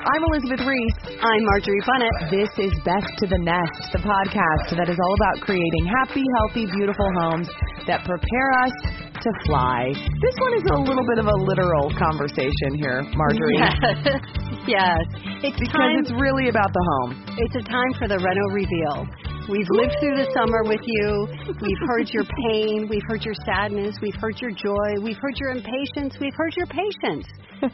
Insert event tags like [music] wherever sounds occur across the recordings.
I'm Elizabeth Reese. I'm Marjorie Punnett. This is Best to the Nest, the podcast that is all about creating happy, healthy, beautiful homes that prepare us to fly. This one is a little bit of a literal conversation here, Marjorie. Yes. [laughs] yes. It's because time, it's really about the home. It's a time for the Reno reveal. We've lived through the summer with you. We've heard your [laughs] pain. We've heard your sadness. We've heard your joy. We've heard your impatience. We've heard your patience. [laughs]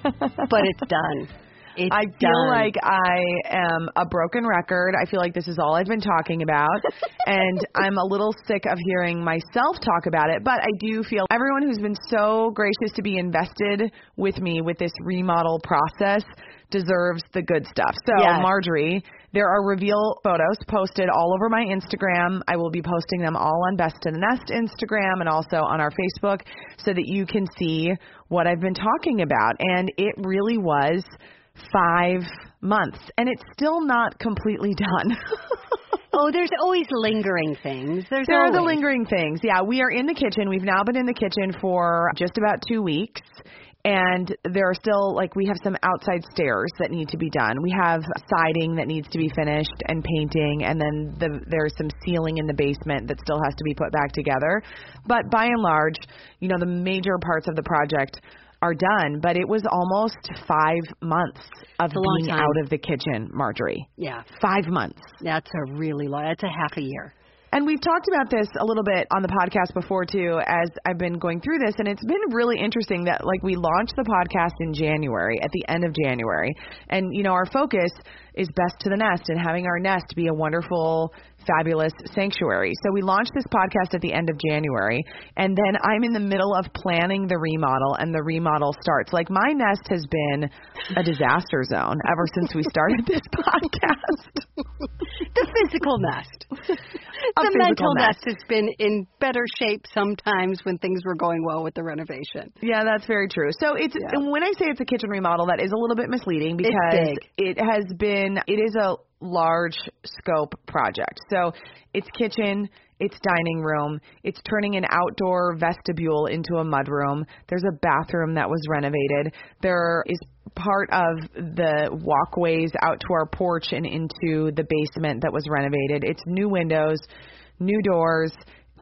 but it's done. It's I feel done. like I am a broken record. I feel like this is all I've been talking about. [laughs] and I'm a little sick of hearing myself talk about it. But I do feel everyone who's been so gracious to be invested with me with this remodel process deserves the good stuff. So, yes. Marjorie, there are reveal photos posted all over my Instagram. I will be posting them all on Best to the Nest Instagram and also on our Facebook so that you can see what I've been talking about. And it really was five months, and it's still not completely done. [laughs] oh, there's always lingering things. There's there always. are the lingering things. Yeah, we are in the kitchen. We've now been in the kitchen for just about two weeks. And there are still like we have some outside stairs that need to be done. We have siding that needs to be finished and painting, and then the, there's some ceiling in the basement that still has to be put back together. But by and large, you know, the major parts of the project are done, but it was almost five months of being time. out of the kitchen, Marjorie. Yeah. Five months. That's a really long, that's a half a year. And we've talked about this a little bit on the podcast before too, as I've been going through this, and it's been really interesting that like we launched the podcast in January, at the end of January, and you know our focus is best to the nest and having our nest be a wonderful fabulous sanctuary. So we launched this podcast at the end of January, and then I'm in the middle of planning the remodel, and the remodel starts. Like my nest has been a disaster zone ever since we started this [laughs] podcast. The physical nest. [laughs] The mental nest. nest has been in better shape sometimes when things were going well with the renovation. Yeah, that's very true. So it's Yeah. and when I say it's a kitchen remodel, that is a little bit misleading because it has been it is a large scope project. So it's kitchen, it's dining room, it's turning an outdoor vestibule into a mudroom. There's a bathroom that was renovated. There is part of the walkways out to our porch and into the basement that was renovated. It's new windows, new doors,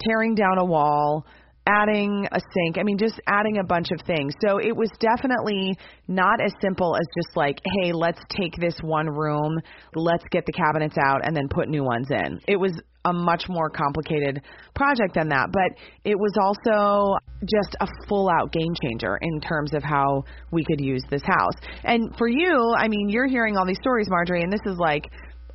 tearing down a wall, adding a sink. I mean, just adding a bunch of things. So it was definitely not as simple as just like, hey, let's take this one room, let's get the cabinets out, and then put new ones in. It was a much more complicated project than that, but it was also just a full out game changer in terms of how we could use this house. And for you, I mean, you're hearing all these stories, Marjorie, and this is like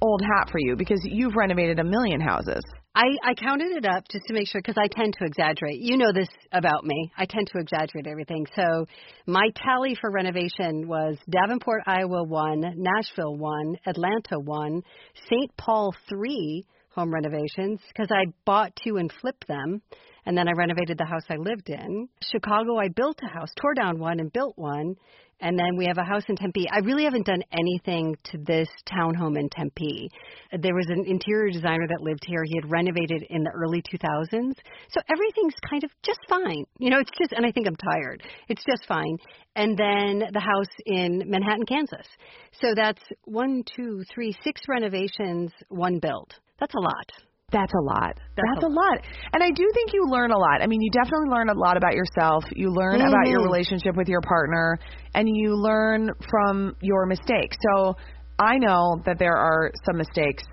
old hat for you because you've renovated a million houses. I, I counted it up just to make sure because I tend to exaggerate. You know this about me. I tend to exaggerate everything. So my tally for renovation was Davenport, Iowa one, Nashville one, Atlanta one, St. Paul three home renovations because I bought two and flipped them, and then I renovated the house I lived in. Chicago, I built a house, tore down one and built one, and then we have a house in Tempe. I really haven't done anything to this townhome in Tempe. There was an interior designer that lived here. He had renovated in the early 2000s. So everything's kind of just fine. You know, it's just, and I think I'm tired. It's just fine. And then the house in Manhattan, Kansas. So that's one, two, three, six renovations, one build. That's a lot. That's a lot. That's That's, a a lot. And I do think you learn a lot. I mean, you definitely learn a lot about yourself. You learn about your Mhm. relationship with your partner and you learn from your mistakes. So I know that there are some mistakes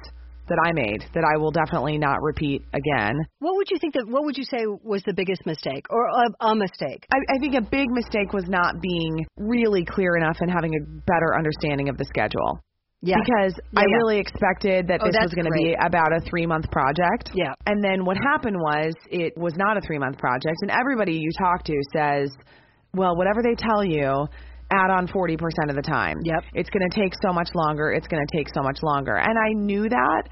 that I made that I will definitely not repeat again. What would you think that? What would you say was the biggest mistake, or a, a mistake? I, I think a big mistake was not being really clear enough and having a better understanding of the schedule. Yeah. Because Yeah, I yeah. really expected that Oh, this was going to be about a three month project. Yeah. And then what happened was it was not a three month project, and everybody you talk to says, well, whatever they tell you, add on 40% of the time. Yep. It's going to take so much longer. It's going to take so much longer. And I knew that.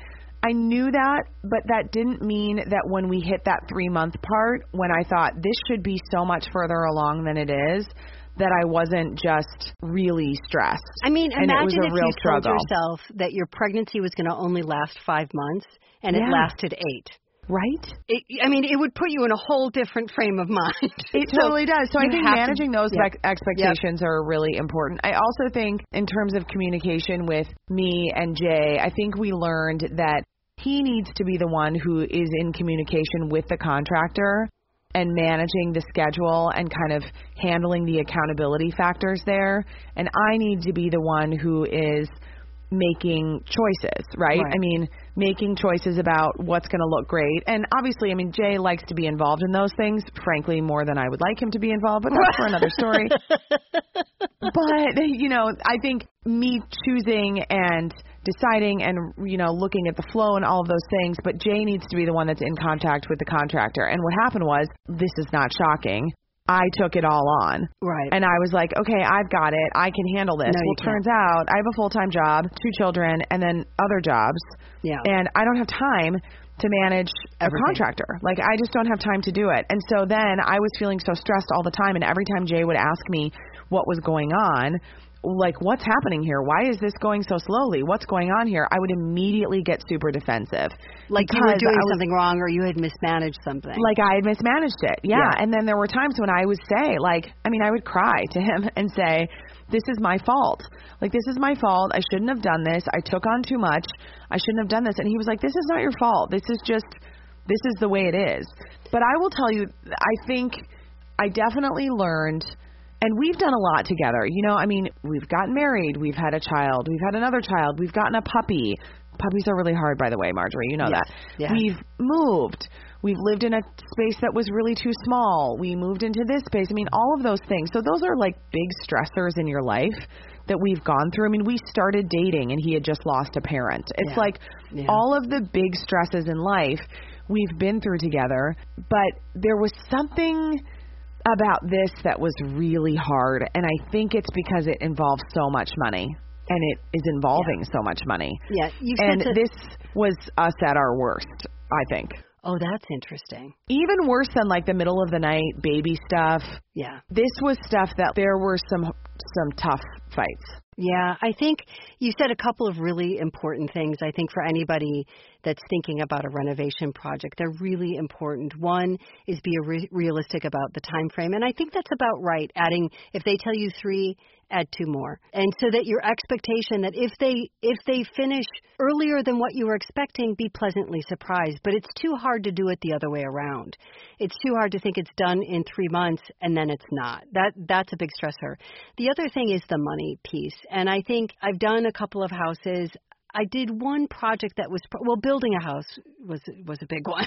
I knew that, but that didn't mean that when we hit that three month part, when I thought this should be so much further along than it is, that I wasn't just really stressed. I mean, And it was imagine a if real you struggle. told yourself that your pregnancy was going to only last five months, and it lasted eight. Right? It, I mean, it would put you in a whole different frame of mind. [laughs] It So totally does. So I think have to- managing those Yep. ex- expectations are really important. I also think, in terms of communication with me and Jay, I think we learned that he needs to be the one who is in communication with the contractor and managing the schedule and kind of handling the accountability factors there. And I need to be the one who is making choices, right? Right. I mean, making choices about what's going to look great. And obviously, I mean, Jay likes to be involved in those things, frankly, more than I would like him to be involved, but that's for another story. [laughs] but, you know, I think me choosing and deciding and, you know, looking at the flow and all of those things, but Jay needs to be the one that's in contact with the contractor. And what happened was, this is not shocking. I took it all on. right. And I was like, okay, I've got it. I can handle this. No, well, turns out I have a full time job, two children, and then other jobs. Yeah. And I don't have time to manage a contractor. Like, I just don't have time to do it. And so then I was feeling so stressed all the time. And every time Jay would ask me what was going on, like, what's happening here? Why is this going so slowly? What's going on here? I would immediately get super defensive. like you were doing was- something wrong, or you had mismanaged something. like I had mismanaged it. Yeah. Yeah. And then there were times when I would say, like, I mean, I would cry to him [laughs] and say, this is my fault. Like, this is my fault. I shouldn't have done this. I took on too much. I shouldn't have done this. And he was like, this is not your fault. This is just, this is the way it is. But I will tell you, I think I definitely learned. And we've done a lot together. You know, I mean, we've gotten married, we've had a child, we've had another child, we've gotten a puppy. Puppies are really hard, by the way, Marjorie. You know Yes. that. Yeah. We've moved. We've lived in a space that was really too small. We moved into this space. I mean, all of those things. So those are like big stressors in your life that we've gone through. I mean, we started dating and he had just lost a parent. It's Yeah. like Yeah. all of the big stresses in life we've been through together, but there was something about this that was really hard and I think it's because it involves so much money and it is involving so much money. yeah. You And to, this was us at our worst, I think. Oh, that's interesting. Even worse than like the middle of the night baby stuff. Yeah. This was stuff that there were some some tough fights. Yeah, I think you said a couple of really important things. I think for anybody that's thinking about a renovation project, they're really important. One is be re- realistic about the time frame, and I think that's about right. Adding if they tell you 3, add two more. And so that your expectation that if they if they finish earlier than what you were expecting, be pleasantly surprised. But it's too hard to do it the other way around. It's too hard to think it's done in 3 months and then it's not. That that's a big stressor. The other thing is the money piece. And I think I've done a couple of houses. I did one project that was well, building a house was was a big [laughs] one,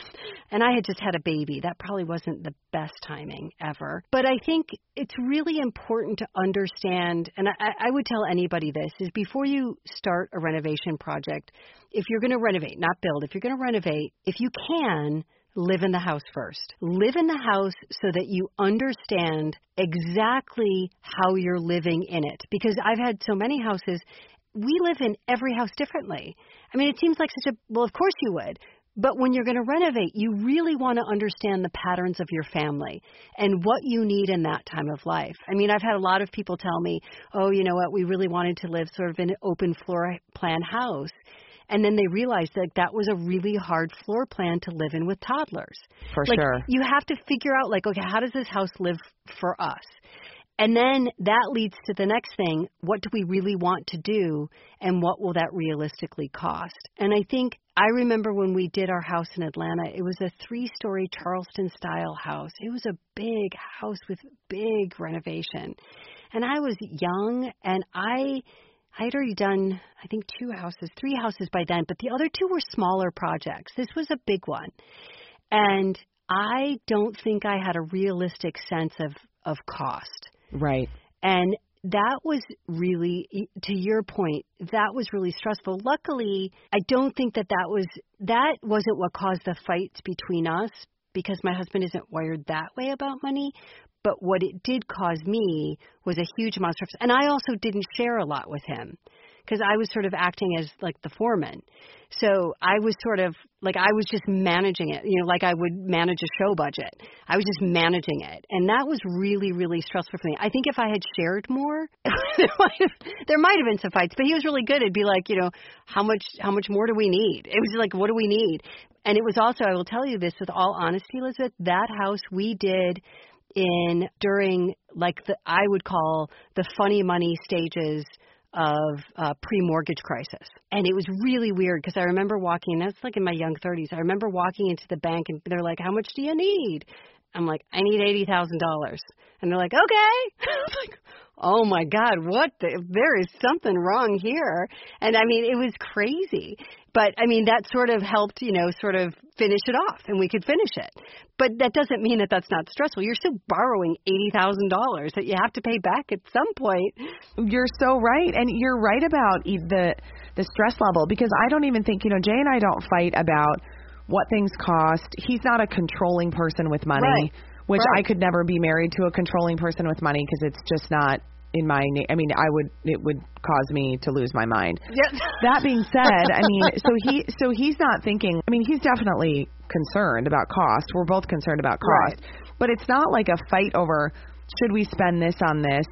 and I had just had a baby. That probably wasn't the best timing ever. But I think it's really important to understand, and I, I would tell anybody this: is before you start a renovation project, if you're going to renovate, not build, if you're going to renovate, if you can, live in the house first. Live in the house so that you understand exactly how you're living in it. Because I've had so many houses, we live in every house differently. I mean, it seems like such a, well, of course you would. But when you're going to renovate, you really want to understand the patterns of your family and what you need in that time of life. I mean, I've had a lot of people tell me, oh, you know what, we really wanted to live sort of in an open floor plan house. And then they realized that that was a really hard floor plan to live in with toddlers. For like, sure. You have to figure out, like, okay, how does this house live for us? And then that leads to the next thing. What do we really want to do? And what will that realistically cost? And I think I remember when we did our house in Atlanta, it was a three story Charleston style house. It was a big house with big renovation. And I was young and I I had already done, I think, two houses, three houses by then, but the other two were smaller projects. This was a big one. And I don't think I had a realistic sense of, of cost. Right. And that was really to your point that was really stressful. Luckily i don't think that that was that wasn't what caused the fights between us because my husband isn't wired that way about money. But what it did cause me was a huge amount of stress. And i also didn't share a lot with him because I was sort of acting as like the foreman. So I was sort of like I was just managing it, you know, like I would manage a show budget. I was just managing it, and that was really, really stressful for me. I think if I had shared more, [laughs] there might have there might have been some fights. But he was really good. It'd be like, you know, how much how much more do we need? It was like, what do we need? And it was also, I will tell you this with all honesty, Elizabeth, that house we did in during like the I would call the funny money stages of uh, pre-mortgage crisis, and it was really weird because I remember walking. That's like in my young 30s. I remember walking into the bank, and they're like, "How much do you need?" I'm like, "I need eighty thousand dollars," and they're like, "Okay." [laughs] Like, "Oh my God, what? The, there is something wrong here." And I mean, it was crazy but I mean that sort of helped, you know, sort of finish it off, and we could finish it. But that doesn't mean that that's not stressful. You're still borrowing eighty thousand dollars that you have to pay back at some point. You're so right, and you're right about the the stress level because I don't even think you know Jay and I don't fight about what things cost. He's not a controlling person with money. Right. Which right. I could never be married to a controlling person with money because it's just not in my I mean I would it would cause me to lose my mind. Yep. That being said, I mean [laughs] so he so he's not thinking I mean he's definitely concerned about cost. We're both concerned about cost. Right. But it's not like a fight over should we spend this on this?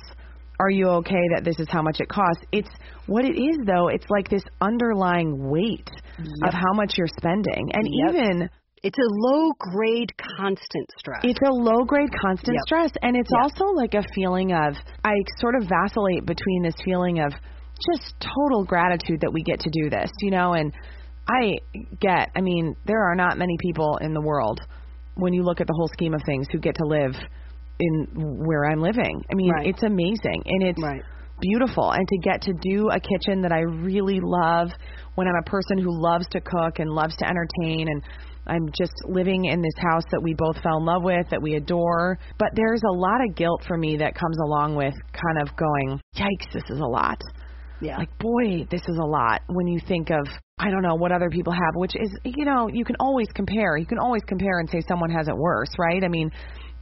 Are you okay that this is how much it costs? It's what it is though, it's like this underlying weight yep. of how much you're spending. And yep. even it's a low grade constant stress. It's a low grade constant yep. stress. And it's yep. also like a feeling of, I sort of vacillate between this feeling of just total gratitude that we get to do this, you know, and I get, I mean, there are not many people in the world when you look at the whole scheme of things who get to live in where I'm living. I mean, right. it's amazing and it's right. beautiful and to get to do a kitchen that I really love when I'm a person who loves to cook and loves to entertain and I'm just living in this house that we both fell in love with, that we adore. But there's a lot of guilt for me that comes along with kind of going, yikes, this is a lot. Yeah. Like, boy, this is a lot when you think of, I don't know, what other people have, which is, you know, you can always compare. You can always compare and say someone has it worse, right? I mean,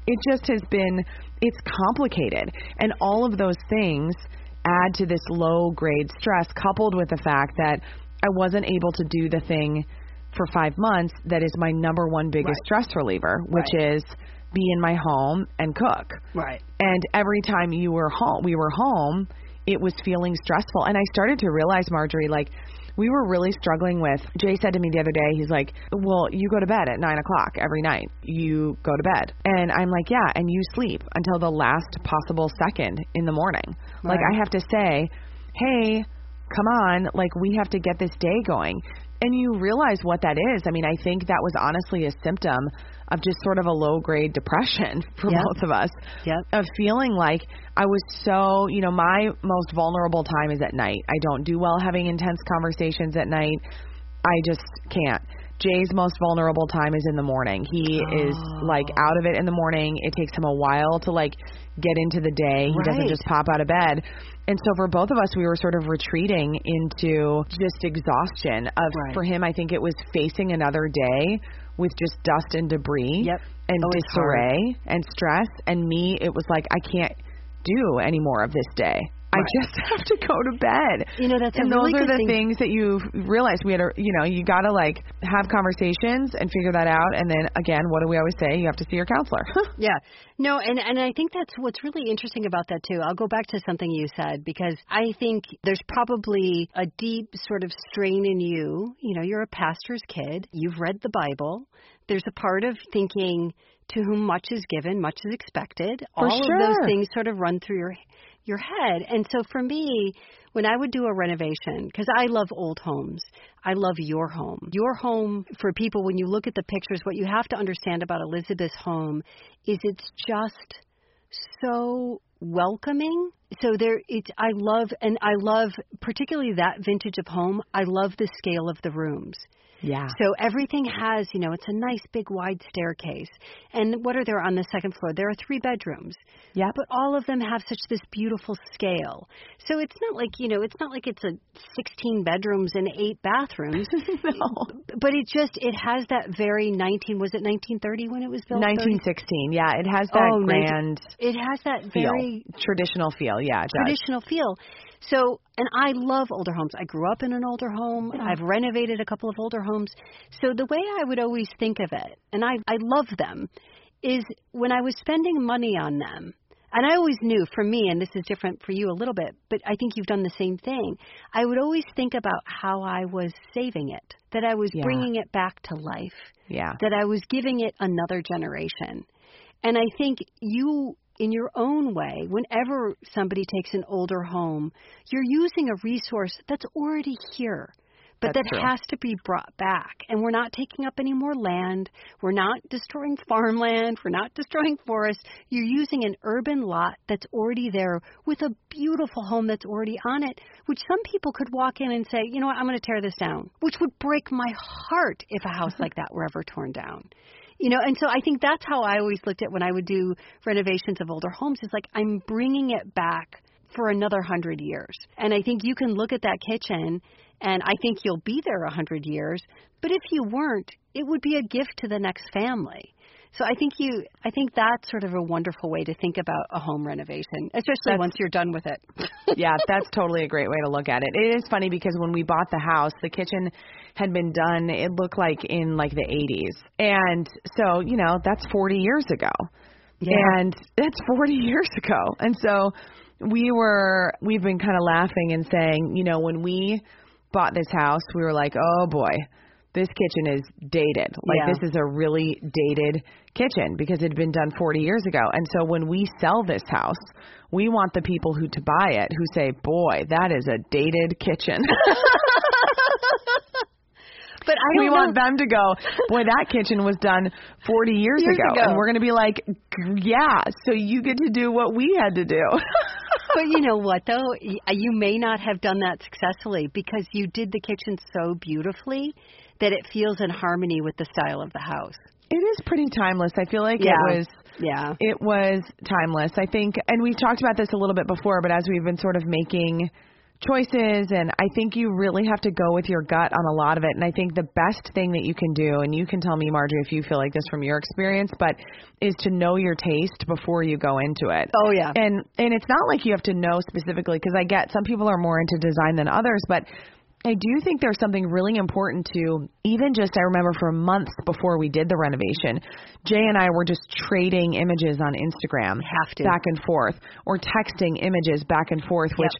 it just has been, it's complicated. And all of those things add to this low grade stress, coupled with the fact that I wasn't able to do the thing for five months that is my number one biggest right. stress reliever, which right. is be in my home and cook. Right. And every time you were home, we were home, it was feeling stressful. And I started to realize, Marjorie, like we were really struggling with. Jay said to me the other day, he's like, "Well, you go to bed at nine o'clock every night. You go to bed." And I'm like, "Yeah," and you sleep until the last possible second in the morning. Right. Like I have to say, "Hey." Come on, like we have to get this day going and you realize what that is. I mean, I think that was honestly a symptom of just sort of a low grade depression [laughs] for yep. both of us. Yep. Of feeling like I was so, you know, my most vulnerable time is at night. I don't do well having intense conversations at night. I just can't. Jay's most vulnerable time is in the morning. He oh. is like out of it in the morning. It takes him a while to like get into the day. He right. doesn't just pop out of bed. And so for both of us, we were sort of retreating into just exhaustion. Of right. for him, I think it was facing another day with just dust and debris yep. and oh, disarray and stress. And me, it was like I can't do any more of this day. I just [laughs] have to go to bed. You know, that's and a really those are the thing. things that you realize we had to, you know, you got to like have conversations and figure that out. And then again, what do we always say? You have to see your counselor. [laughs] yeah. No, and and I think that's what's really interesting about that too. I'll go back to something you said because I think there's probably a deep sort of strain in you. You know, you're a pastor's kid. You've read the Bible. there's a part of thinking to whom much is given, much is expected. For All sure. of those things sort of run through your your head. And so for me, when I would do a renovation, because I love old homes, I love your home. Your home, for people, when you look at the pictures, what you have to understand about Elizabeth's home is it's just so welcoming. So there, it's I love, and I love particularly that vintage of home. I love the scale of the rooms. Yeah. So everything has, you know, it's a nice big wide staircase. And what are there on the second floor? There are three bedrooms. Yeah. But all of them have such this beautiful scale. So it's not like, you know, it's not like it's a 16 bedrooms and 8 bathrooms. [laughs] no. But it just it has that very 19 was it 1930 when it was built? 30? 1916. Yeah, it has oh, that Oh, 19 grand It has that feel, very traditional feel. Yeah, it does. traditional feel. So, and I love older homes. I grew up in an older home. I've renovated a couple of older homes. So the way I would always think of it, and I I love them, is when I was spending money on them. And I always knew for me, and this is different for you a little bit, but I think you've done the same thing. I would always think about how I was saving it, that I was Yeah. bringing it back to life Yeah. that I was giving it another generation. And I think you, in your own way, whenever somebody takes an older home, you're using a resource that's already here. But That's that true. has to be brought back. And we're not taking up any more land. We're not destroying [laughs] farmland. We're not destroying forests. You're using an urban lot that's already there with a beautiful home that's already on it, which some people could walk in and say, you know what, I'm going to tear this down, which would break my heart if a house [laughs] like that were ever torn down. You know, and so I think that's how I always looked at when I would do renovations of older homes. Is like I'm bringing it back for another hundred years. And I think you can look at that kitchen, and I think you'll be there a hundred years. But if you weren't, it would be a gift to the next family. So I think you, I think that's sort of a wonderful way to think about a home renovation, especially That's- once you're done with it. yeah, that's totally a great way to look at it. It is funny because when we bought the house, the kitchen had been done, it looked like in like the 80s. And so, you know, that's 40 years ago. Yeah. And that's 40 [laughs] years ago. And so we were, we've been kind of laughing and saying, you know, when we bought this house, we were like, oh boy, this kitchen is dated. Like Yeah. this is a really dated kitchen because it had been done 40 years ago. And so when we sell this house, we want the people who to buy it who say, "Boy, that is a dated kitchen." [laughs] But I we want know. them to go, [laughs] "Boy, that kitchen was done 40 years, Years ago. ago. And we're going to be like, "Yeah, so you get to do what we had to do." [laughs] but you know what though Y- uh, you may not have done that successfully because you did the kitchen so beautifully that it feels in harmony with the style of the house it is pretty timeless. I feel like Yeah. it was yeah it was timeless. I think, and we've talked about this a little bit before, but as we've been sort of making choices, and I think you really have to go with your gut on a lot of it. And I think the best thing that you can do, and you can tell me, Marjorie, if you feel like this from your experience, but is to know your taste before you go into it. oh yeah And and it's not like you have to know specifically because I get some people are more into design than others, but I do think there's something really important to even just I remember for months before we did the renovation, Jay and I were just trading images on Instagram Have to. back and forth or texting images back and forth which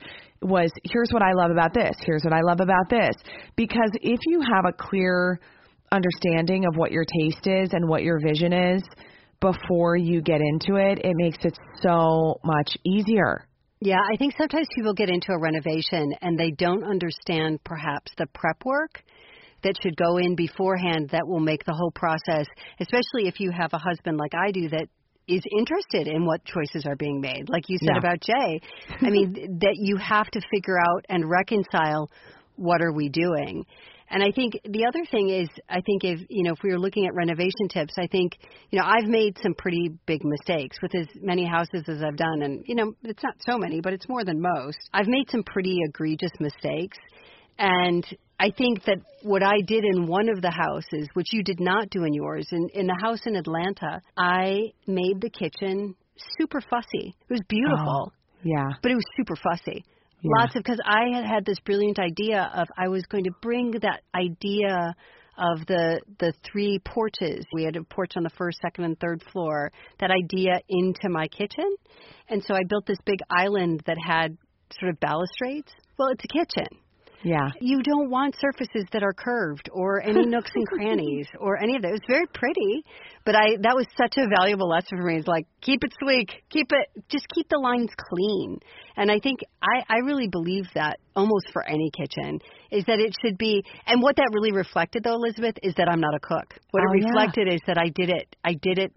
was here's what I love about this, here's what I love about this because if you have a clear understanding of what your taste is and what your vision is before you get into it, it makes it so much easier. Yeah, I think sometimes people get into a renovation and they don't understand perhaps the prep work that should go in beforehand that will make the whole process, especially if you have a husband like I do that is interested in what choices are being made. Like you said Yeah. about Jay. I mean, [laughs] that you have to figure out and reconcile what are we doing. And I think the other thing is, I think if you know, if we were looking at renovation tips, I think you know I've made some pretty big mistakes with as many houses as I've done, and you know it's not so many, but it's more than most. I've made some pretty egregious mistakes, and I think that what I did in one of the houses, which you did not do in yours, in in the house in Atlanta, I made the kitchen super fussy. It was beautiful oh, Yeah. but it was super fussy. Yeah. Lots of because I had had this brilliant idea of I was going to bring that idea of the the three porches. We had a porch on the first, second, and third floor. That idea into my kitchen, and so I built this big island that had sort of balustrades. Well, it's a kitchen. Yeah. You don't want surfaces that are curved or any [laughs] nooks and crannies or any of that. It was very pretty, but I that was such a valuable lesson for me. It's like keep it sleek, keep it just keep the lines clean. And I think I I really believe that almost for any kitchen is that it should be and what that really reflected though Elizabeth is that I'm not a cook. What Oh, it yeah. reflected is that I did it I did it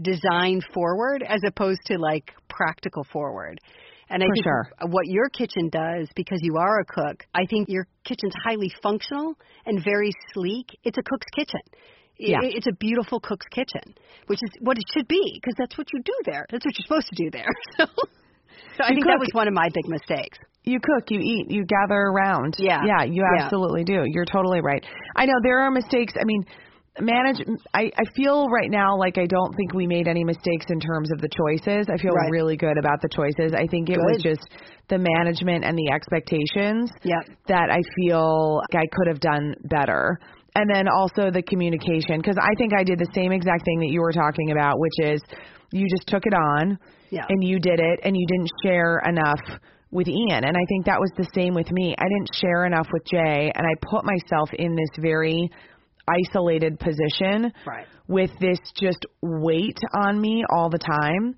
design forward as opposed to like practical forward. And I For think sure. what your kitchen does, because you are a cook, I think your kitchen's highly functional and very sleek. It's a cook's kitchen. Yeah. It's a beautiful cook's kitchen, which is what it should be, because that's what you do there. That's what you're supposed to do there. [laughs] So, so I You think that was one of my big mistakes. You cook, you eat, you gather around. Yeah. Yeah, you Yeah. absolutely do. You're totally right. I know there are mistakes. I mean, manage I I feel right now like I don't think we made any mistakes in terms of the choices. I feel Right. really good about the choices. I think it was just the management and the expectations Yep. that I feel like I could have done better. And then also the communication because I think I did the same exact thing that you were talking about, which is you just took it on Yeah. and you did it and you didn't share enough with Ian. And I think that was the same with me. I didn't share enough with Jay and I put myself in this very isolated position Right. with this just weight on me all the time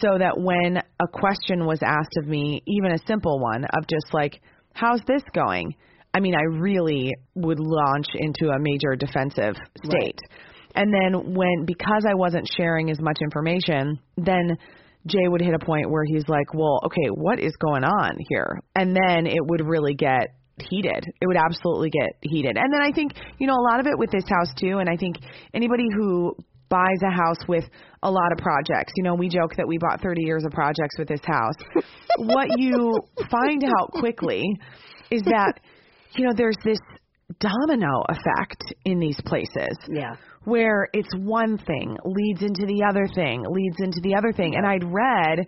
so that when a question was asked of me, even a simple one of just like, how's this going? I mean, I really would launch into a major defensive state. And then when, because I wasn't sharing as much information, then Jay would hit a point where he's like, well, okay, what is going on here? And then it would really get heated. It would absolutely get heated. And then I think, you know, a lot of it with this house too, and I think anybody who buys a house with a lot of projects, you know, we joke that we bought 30 years of projects with this house. [laughs] what you find out quickly is that, you know, there's this domino effect in these places Yeah. where it's one thing leads into the other thing, leads into the other thing. And I'd read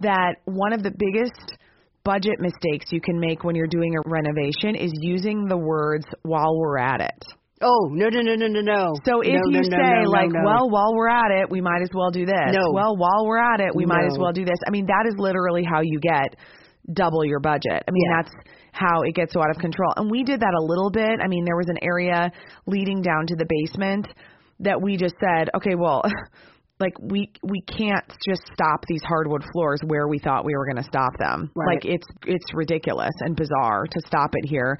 that one of the biggest budget mistakes you can make when you're doing a renovation is using the words while we're at it. Oh no no no no no no. So if No, you no, say no, like, well, while we're at it, we might as well do this. No. Well, while we're at it, we might as well do this. I mean, that is literally how you get double your budget. I mean, Yeah. that's how it gets so out of control. And we did that a little bit. I mean, there was an area leading down to the basement that we just said, okay, well, [laughs] like we we can't just stop these hardwood floors where we thought we were going to stop them. Right. Like it's it's ridiculous and bizarre to stop it here.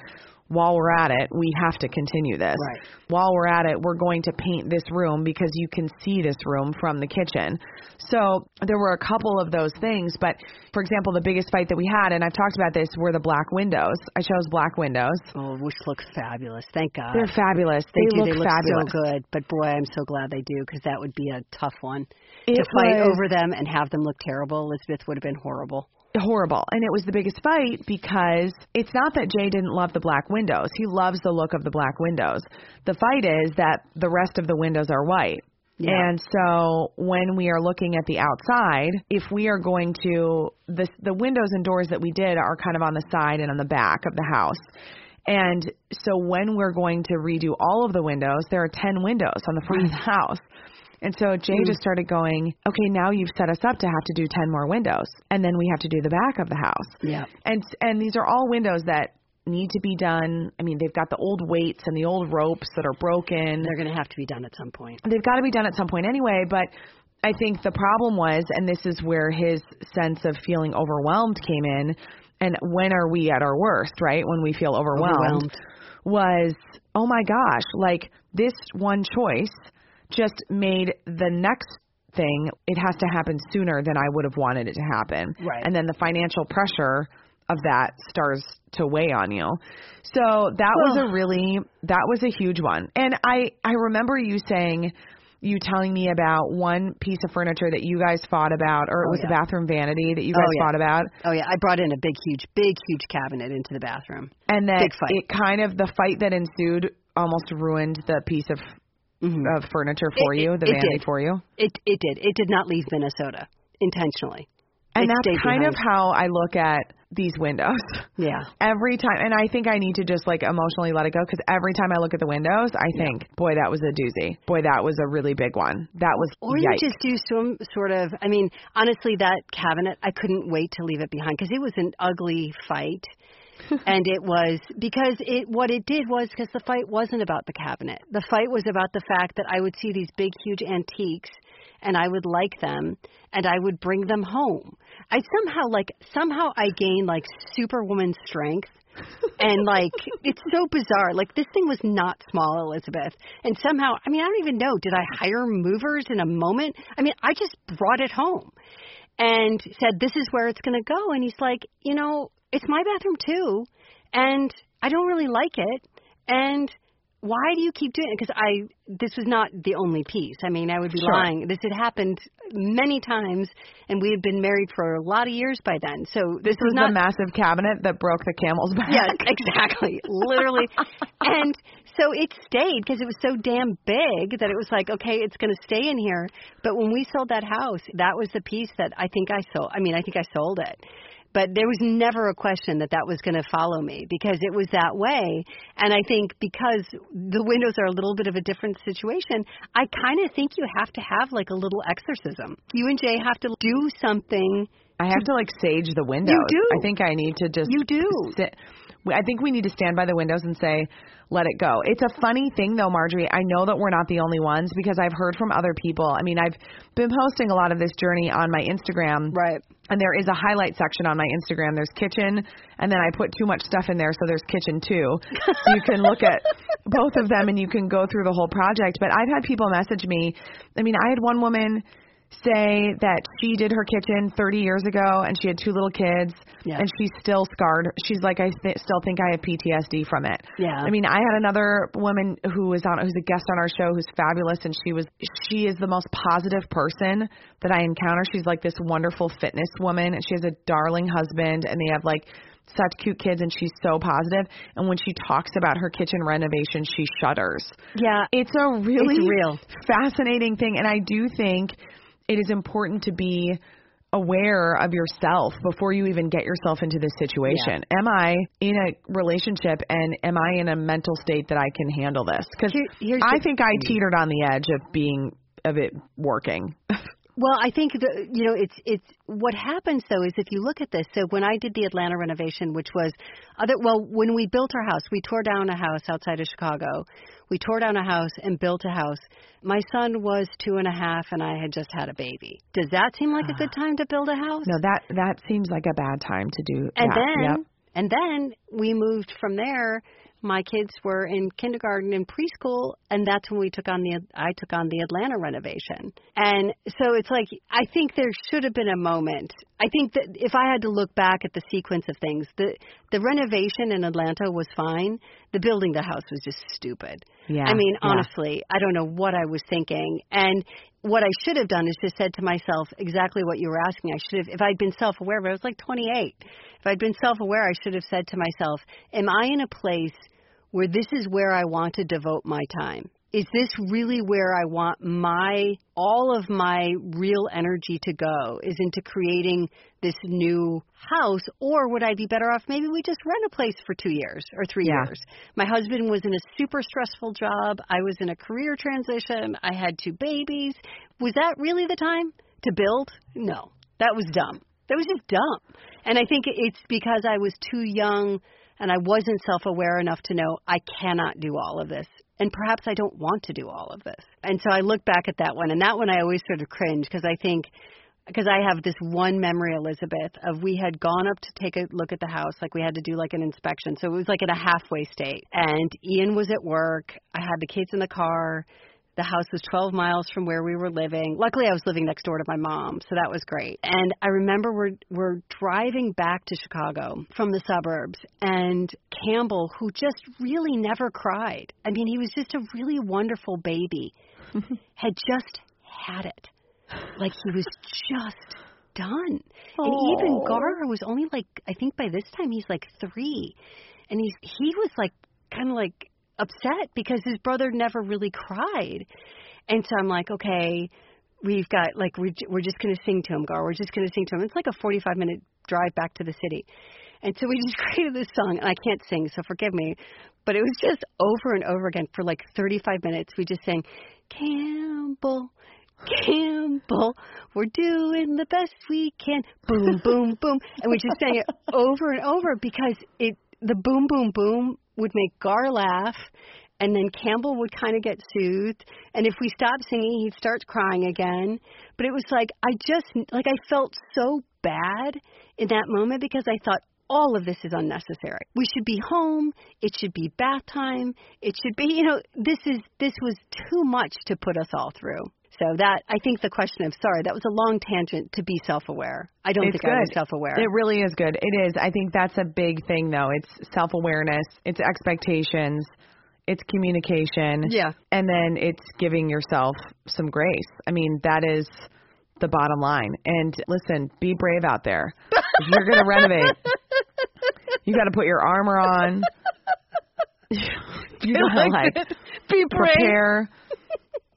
While we're at it, we have to continue this. Right. While we're at it, we're going to paint this room because you can see this room from the kitchen. So there were a couple of those things, but for example, the biggest fight that we had, and I've talked about this, were the black windows. I chose black windows. Oh, which looks fabulous. Thank God. They're fabulous. They, They, do. look they look fabulous. so good. But boy, I'm so glad they do because that would be a tough one It to fight was- over them and have them look terrible. Elizabeth would have been horrible. Horrible. And it was the biggest fight because it's not that Jay didn't love the black windows. He loves the look of the black windows. The fight is that the rest of the windows are white. Yeah. And so when we are looking at the outside, if we are going to the the windows and doors that we did are kind of on the side and on the back of the house. And so when we're going to redo all of the windows, there are 10 windows on the front of the house. And so Jay hmm. just started going, okay, now you've set us up to have to do 10 more windows. And then we have to do the back of the house. Yeah. And and these are all windows that need to be done. I mean, they've got the old weights and the old ropes that are broken. They're going to have to be done at some point. They've got to be done at some point anyway, but I think the problem was and this is where his sense of feeling overwhelmed came in and when are we at our worst, right? When we feel overwhelmed, Overwhelmed. was oh my gosh, like this one choice just made the next thing it has to happen sooner than I would have wanted it to happen. Right. And then the financial pressure of that starts to weigh on you. So that was a really that was a huge one. And I I remember you saying you telling me about one piece of furniture that you guys fought about or it Oh, was yeah. a bathroom vanity that you Oh, guys yeah. fought about Oh yeah, I brought in a big, huge, big, huge cabinet into the bathroom. and then it kind of the fight that ensued almost ruined the piece of Mhm. of furniture for It- you, it- the it vanity did. for you. It it did. It did not leave Minnesota intentionally. And It that's kind of how I look at these windows. [laughs] Yeah. Every time, and I think I need to just like emotionally let it go because every time I look at the windows, I think, boy, that was a doozy. Boy, that was a really big one. That was Or yikes. you just do some sort of. I mean, honestly, that cabinet, I couldn't wait to leave it behind because it was an ugly fight. [laughs] and it was because it what it did was because the fight wasn't about the cabinet. The fight was about the fact that I would see these big huge antiques and I would like them and I would bring them home. I somehow like somehow I gained like superwoman strength and like [laughs] it's so bizarre. Like this thing was not small, Elizabeth. And somehow, I mean, I don't even know. Did I hire movers in a moment? I mean, I just brought it home and said, "This is where it's going to go." And he's like, "You know, it's my bathroom too, and I don't really like it." And why do you keep doing it? Because I, this was not the only piece. I mean, I would be Sure. lying. This had happened many times, and we had been married for a lot of years by then. So this, This was was not the massive cabinet that broke the camel's back. Yes, exactly. [laughs] Literally. and so it stayed because it was so damn big that it was like, okay, it's going to stay in here. But when we sold that house, that was the piece that I think I sold. I mean, I think I sold it. But there was never a question that that was going to follow me because it was that way. And I think because the windows are a little bit of a different situation, I kind of think you have to have like a little exorcism. You and Jay have to do something. I have to like sage the windows. You do. I think I need to just You do. sit. I think we need to stand by the windows and say, let it go. It's a funny thing though, Marjorie. I know that we're not the only ones because I've heard from other people. I mean, I've been posting a lot of this journey on my Instagram. Right. And there is a highlight section on my Instagram. There's kitchen, and then I put too much stuff in there, so there's kitchen too. So you can look at [laughs] both of them and you can go through the whole project. But I've had people message me. I mean, I had one woman say that she did her kitchen 30 years ago and she had two little kids Yeah. and she's still scarred. She's like, I th- still think I have PTSD from it. Yeah. I mean, I had another woman who was on, who's a guest on our show who's fabulous and she was, she is the most positive person that I encounter. She's like this wonderful fitness woman and she has a darling husband and they have like such cute kids and she's so positive and when she talks about her kitchen renovation she shudders Yeah. it's a really It's real. fascinating thing and i do think it is important to be aware of yourself before you even get yourself into this situation. Am i in a relationship and am i in a mental state that i can handle this? Because Here- i think i teetered on the edge of being of it working [laughs] Well, I think the you know it's it's what happens though is if you look at this. So when I did the Atlanta renovation, which was other well when we built our house, we tore down a house outside of Chicago. We tore down a house and built a house. My son was two and a half, and I had just had a baby. Does that seem like a good ah. time to build a house? no that that seems like a bad time to do And that. then Yep. and then we moved from there. My kids were in kindergarten and preschool, and that's when we took on the I took on the Atlanta renovation. And so it's like I think there should have been a moment. I think that if I had to look back at the sequence of things, the the renovation in Atlanta was fine. The building the house was just stupid. Yeah, I mean, yeah. honestly, I don't know what I was thinking. And what I should have done is just said to myself exactly what you were asking. I should have, if I'd been self aware, but I was like 28. If I'd been self aware, I should have said to myself, Am I in a place where this is where I want to devote my time? Is this really where I want my, all of my real energy to go? Is into creating this new house? Or would I be better off maybe we just rent a place for two years or three Yeah. years? My husband was in a super stressful job. I was in a career transition. I had two babies. Was that really the time to build? No, that was dumb. That was just dumb. And I think it's because I was too young and I wasn't self aware enough to know I cannot do all of this. And perhaps I don't want to do all of this. And so I look back at that one, and that one I always sort of cringe because I think because I have this one memory, Elizabeth, of we had gone up to take a look at the house, like we had to do like an inspection. So it was like in a halfway state. And Ian was at work. I had the kids in the car. The house was 12 miles from where we were living. Luckily, I was living next door to my mom, so that was great. And I remember we're we're driving back to Chicago from the suburbs, and Campbell, who just really never cried. I mean, he was just a really wonderful baby. [laughs] had just had it. Like he was just done. And even. Gar was only like I think by this time he's like 3. And he's he was like kind of like upset because his brother never really cried. And so I'm like, okay, we've got like we're, we're just going to sing to him, Gar. We're just going to sing to him. It's like a 45 minute drive back to the city. And so we [laughs] just created this song, and I can't sing, so forgive me. But it was just over and over again for like 35 minutes. We just sang, Campbell, Campbell, we're doing the best we can. Boom, boom, boom. And we just sang it over and over because it the boom, boom, boom would make Gar laugh, and then Campbell would kind of get soothed. And if we stopped singing, he'd start crying again. But it was like I just like I felt so bad in that moment because I thought all of this is unnecessary. We should be home. It should be bath time. It should be, you know, this is this was too much to put us all through. So that I think the question of sorry, that was a long tangent to be self-aware. I don't it's think good. I was self-aware. It really is good. It is. I think that's a big thing though. It's self-awareness, it's expectations, it's communication. Yeah. And then it's giving yourself some grace. I mean, that is the bottom line. And listen, be brave out there. if you're going to renovate, you got to put your armor on. [laughs] [laughs] you got to like be brave. prepare.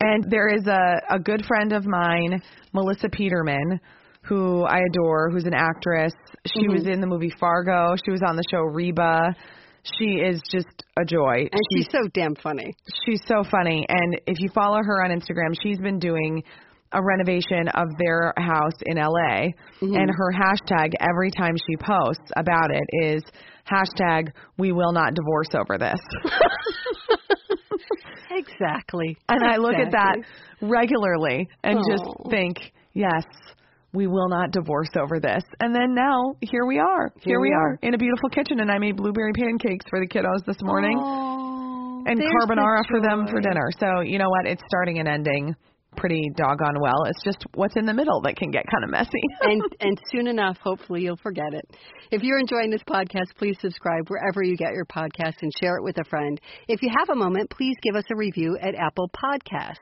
And there is a a good friend of mine, Melissa Peterman, who I adore, who's an actress. She Mm-hmm. was in the movie Fargo. She was on the show Reba. She is just a joy. And she's so damn funny. She's so funny. And if you follow her on Instagram, she's been doing a renovation of their house in LA. Mm-hmm. And her hashtag every time she posts about it is hashtag we will not divorce over this. [laughs] Exactly. and I look at that regularly and just think, yes, we will not divorce over this. And then now here we are. Here, Here we we are in a beautiful kitchen and I made blueberry pancakes for the kiddos this morning Oh, and carbonara for them for dinner. So you know what? It's starting and ending pretty doggone well. It's just what's in the middle that can get kind of messy. [laughs] and and soon enough, hopefully, you'll forget it. If you're enjoying this podcast, please subscribe wherever you get your podcasts and share it with a friend. If you have a moment, please give us a review at Apple Podcasts.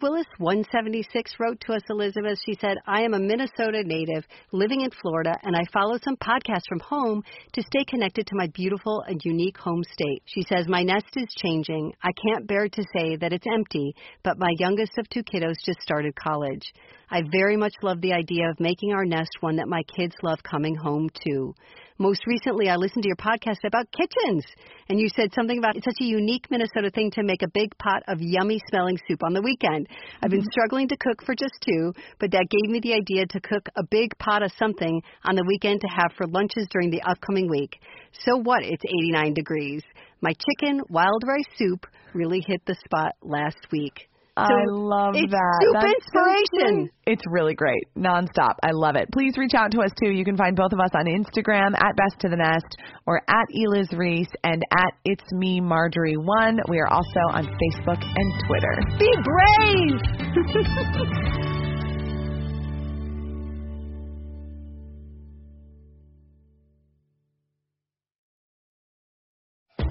Swillis176 wrote to us, Elizabeth. She said, I am a Minnesota native living in Florida, and I follow some podcasts from home to stay connected to my beautiful and unique home state. She says, My nest is changing. I can't bear to say that it's empty, but my youngest of two kiddos just started college. I very much love the idea of making our nest one that my kids love coming home to. Most recently, I listened to your podcast about kitchens, and you said something about it's such a unique Minnesota thing to make a big pot of yummy smelling soup on the weekend. I've been mm-hmm. struggling to cook for just two, but that gave me the idea to cook a big pot of something on the weekend to have for lunches during the upcoming week. So what? It's 89 degrees. My chicken wild rice soup really hit the spot last week. I love it's that. soup That's inspiration. it's really great. Nonstop. I love it. Please reach out to us too. You can find both of us on Instagram at Best to the Nest or at Eliz Ries and at It's Me Marjorie One. We are also on Facebook and Twitter. Be brave! [laughs]